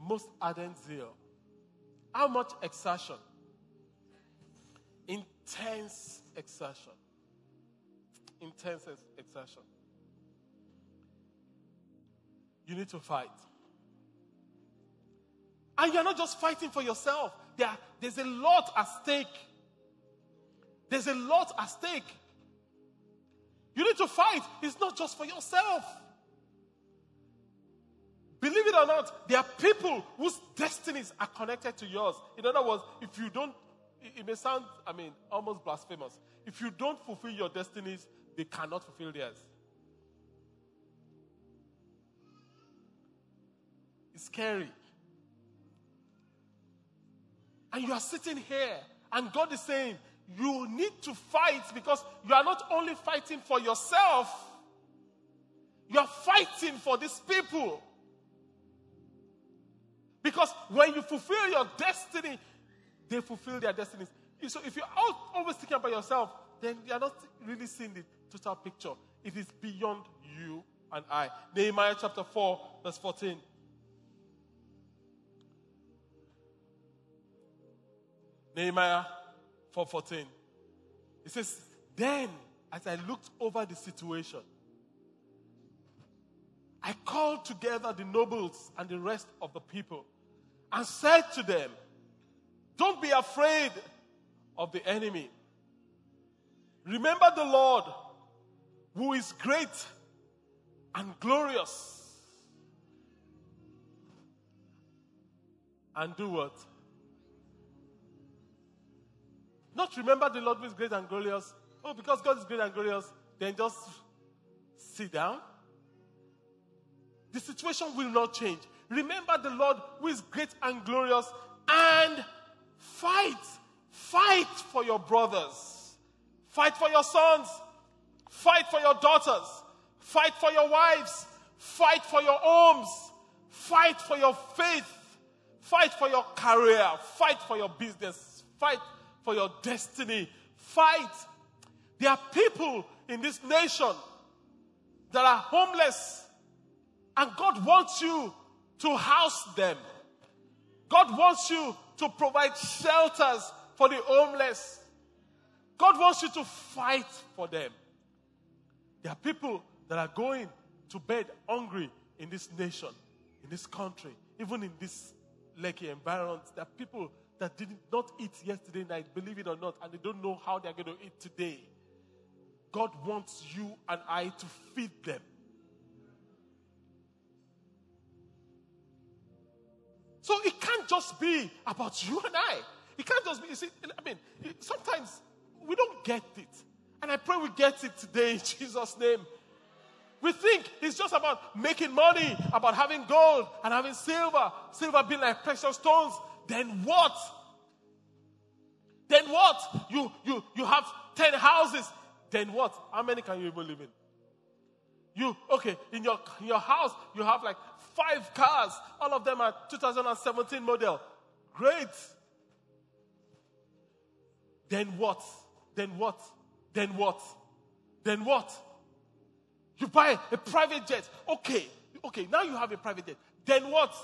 Most ardent zeal. How much exertion? Intense exertion. Intense exertion. You need to fight. And you're not just fighting for yourself, there, there's a lot at stake. There's a lot at stake. You need to fight. It's not just for yourself. Believe it or not, there are people whose destinies are connected to yours. In other words, if you don't, it may sound, I mean, almost blasphemous. If you don't fulfill your destinies, they cannot fulfill theirs. It's scary. And you are sitting here, and God is saying, You need to fight because you are not only fighting for yourself, you are fighting for these people. Because when you fulfill your destiny, they fulfill their destinies. So if you're always thinking about yourself, then you're not really seeing the total picture. It is beyond you and I. Nehemiah chapter 4, verse 14. Nehemiah 4:14. It says, Then as I looked over the situation, I called together the nobles and the rest of the people and said to them, Don't be afraid of the enemy. Remember the Lord, who is great and glorious. And do what? Not remember the Lord who is great and glorious. Oh, because God is great and glorious, then just sit down. The situation will not change. Remember the Lord who is great and glorious and fight. Fight for your brothers. Fight for your sons. Fight for your daughters. Fight for your wives. Fight for your homes. Fight for your faith. Fight for your career. Fight for your business. Fight for your destiny. Fight. There are people in this nation that are homeless, and God wants you to house them. God wants you to provide shelters for the homeless. God wants you to fight for them. There are people that are going to bed hungry in this nation, in this country, even in this Lekki environment. There are people that did not eat yesterday night, believe it or not, and they don't know how they're going to eat today. God wants you and I to feed them. Just be about you and I. It can't just be, you see, I mean, sometimes we don't get it. And I pray we get it today in Jesus' name. We think it's just about making money, about having gold and having silver, silver being like precious stones. Then what? Then what? You, you, you have 10 houses. Then what? How many can you even live in? You, okay, in your, in your house, you have like five cars. All of them are 2017 model. Great. Then what? Then what? Then what? Then what? You buy a private jet. Okay. Okay, now you have a private jet. Then what?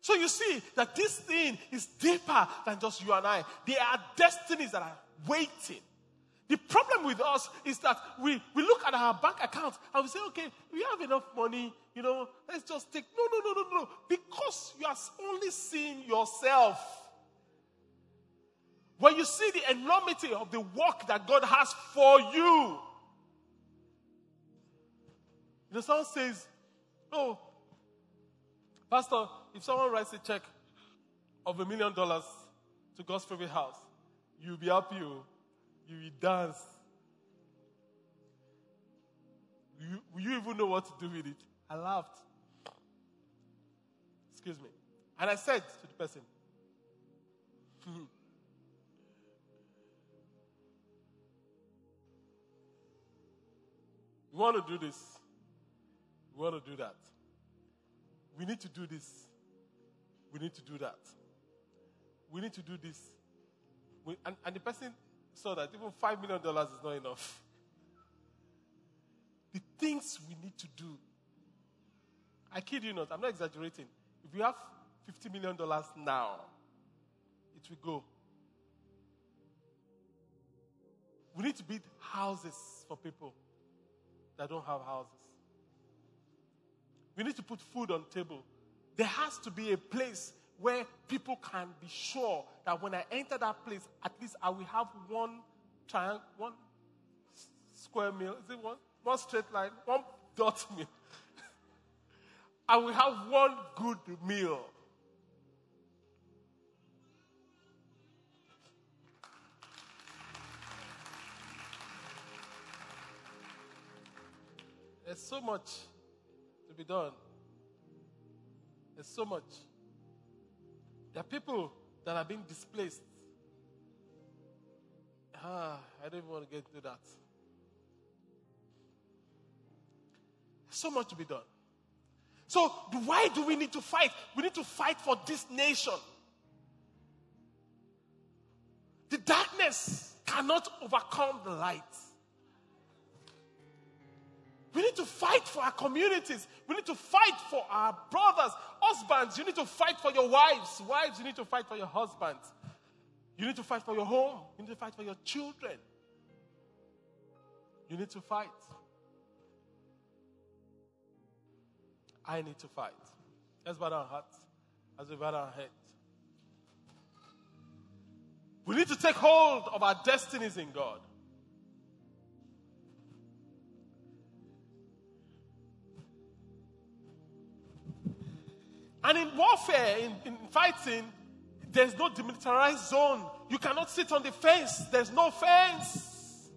So you see that this thing is deeper than just you and I. There are destinies that are waiting. The problem with us is that we, we look at our bank account and we say, okay, we have enough money, you know, let's just take. No, no, no, no, no. Because you are only seeing yourself. When you see the enormity of the work that God has for you, you know, someone says, oh, Pastor, if someone writes a check of a million dollars to God's favorite house, you'll be happy. Oh. You will dance. You, will you even know what to do with it? I laughed. Excuse me. And I said to the person, We want to do this. We want to do that. We need to do this. We need to do that. We need to do this. We, and, and the person saw that even $5 million is not enough. The things we need to do. I kid you not, I'm not exaggerating. If we have $50 million now, it will go. We need to build houses for people that don't have houses. We need to put food on table. There has to be a place where people can be sure that when I enter that place, at least I will have one triangle, one square meal. Is it one? One straight line, one dot meal. I will have one good meal. There's so much to be done. There's so much. There are people that are being displaced. Ah, I don't even want to get into that. So much to be done. So, why do we need to fight? We need to fight for this nation. The darkness cannot overcome the light. We need to fight for our communities. We need to fight for our brothers. Husbands, you need to fight for your wives. Wives, you need to fight for your husbands. You need to fight for your home. You need to fight for your children. You need to fight. I need to fight. Let's bow our hearts as we bow our heads. We need to take hold of our destinies in God. And in warfare, in, in fighting, there's no demilitarized zone. You cannot sit on the fence. There's no fence.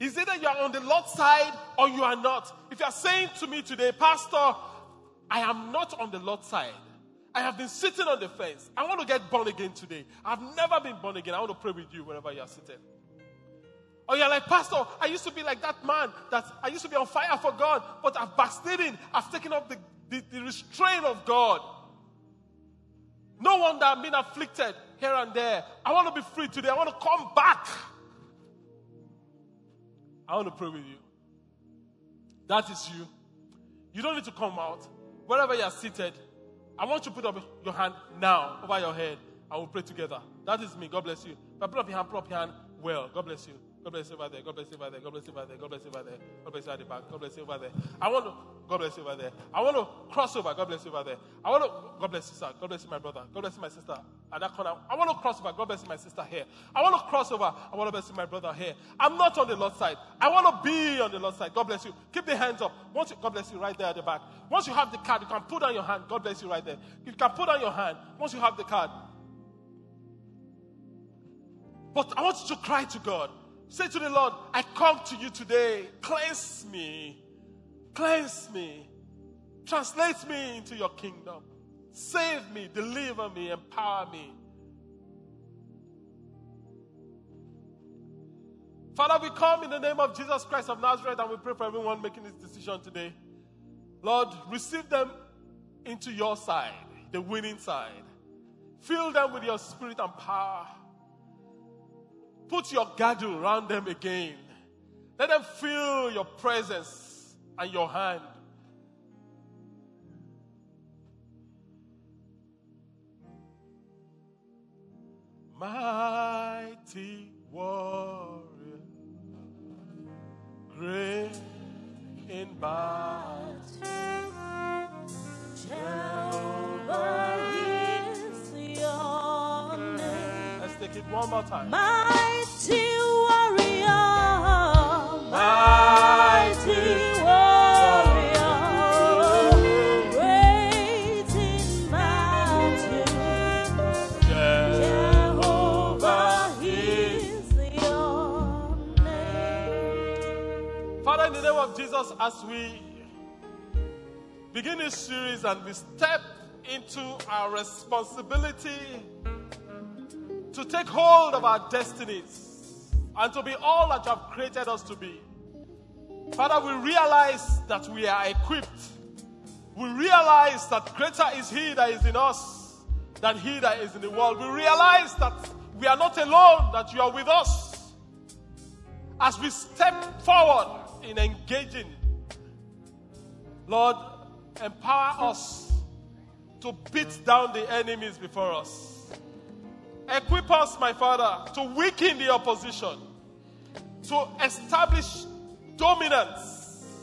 It's either you are on the Lord's side or you are not. If you are saying to me today, Pastor, I am not on the Lord's side. I have been sitting on the fence. I want to get born again today. I've never been born again. I want to pray with you wherever you are sitting. Or you're like, Pastor, I used to be like that man that I used to be on fire for God, but I've backslidden. I've taken up the, the, the restraint of God. No wonder I've been afflicted here and there. I want to be free today. I want to come back. I want to pray with you. That is you. You don't need to come out. Wherever you are seated, I want you to put up your hand now over your head and we'll pray together. That is me. God bless you. I put up your hand, put up your hand well. God bless you. God bless you over there. God bless you over there. God bless you over there. God bless you over there. God bless you at the back. God bless you over there. I want to. God bless you over there. I want to cross over. God bless you over there. I want to. God bless you, sir. God bless you, my brother. God bless you, my sister. At that corner. I want to cross over. God bless you, my sister here. I want to cross over. I want to bless you, my brother here. I'm not on the Lord's side. I want to be on the Lord's side. God bless you. Keep the hands up. Once you, God bless you right there at the back. Once you have the card, you can put down your hand. God bless you right there. You can put down your hand. Once you have the card. But I want you to cry to God. Say to the Lord, I come to you today. Cleanse me. Cleanse me. Translate me into your kingdom. Save me, deliver me, empower me. Father, we come in the name of Jesus Christ of Nazareth and we pray for everyone making this decision today. Lord, receive them into your side, the winning side. Fill them with your spirit and power. Put your girdle around them again. Let them feel your presence and your hand. Mighty warrior, great in battle. One more time. Mighty warrior, mighty warrior, great in battle. Jehovah is your name. Father, in the name of Jesus, as we begin this series and we step into our responsibility to take hold of our destinies and to be all that you have created us to be. Father, we realize that we are equipped. We realize that greater is He that is in us than He that is in the world. We realize that we are not alone, that you are with us. As we step forward in engaging, Lord, empower us to beat down the enemies before us. Equip us, my Father, to weaken the opposition, to establish dominance,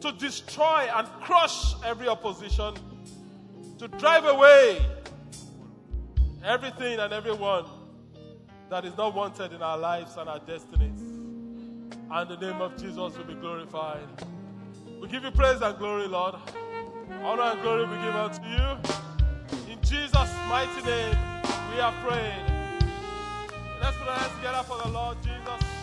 to destroy and crush every opposition, to drive away everything and everyone that is not wanted in our lives and our destinies. And the name of Jesus will be glorified. We give you praise and glory, Lord. Honor and glory we give unto you. Jesus' mighty name, we are praying. Let's put our hands together for the Lord Jesus.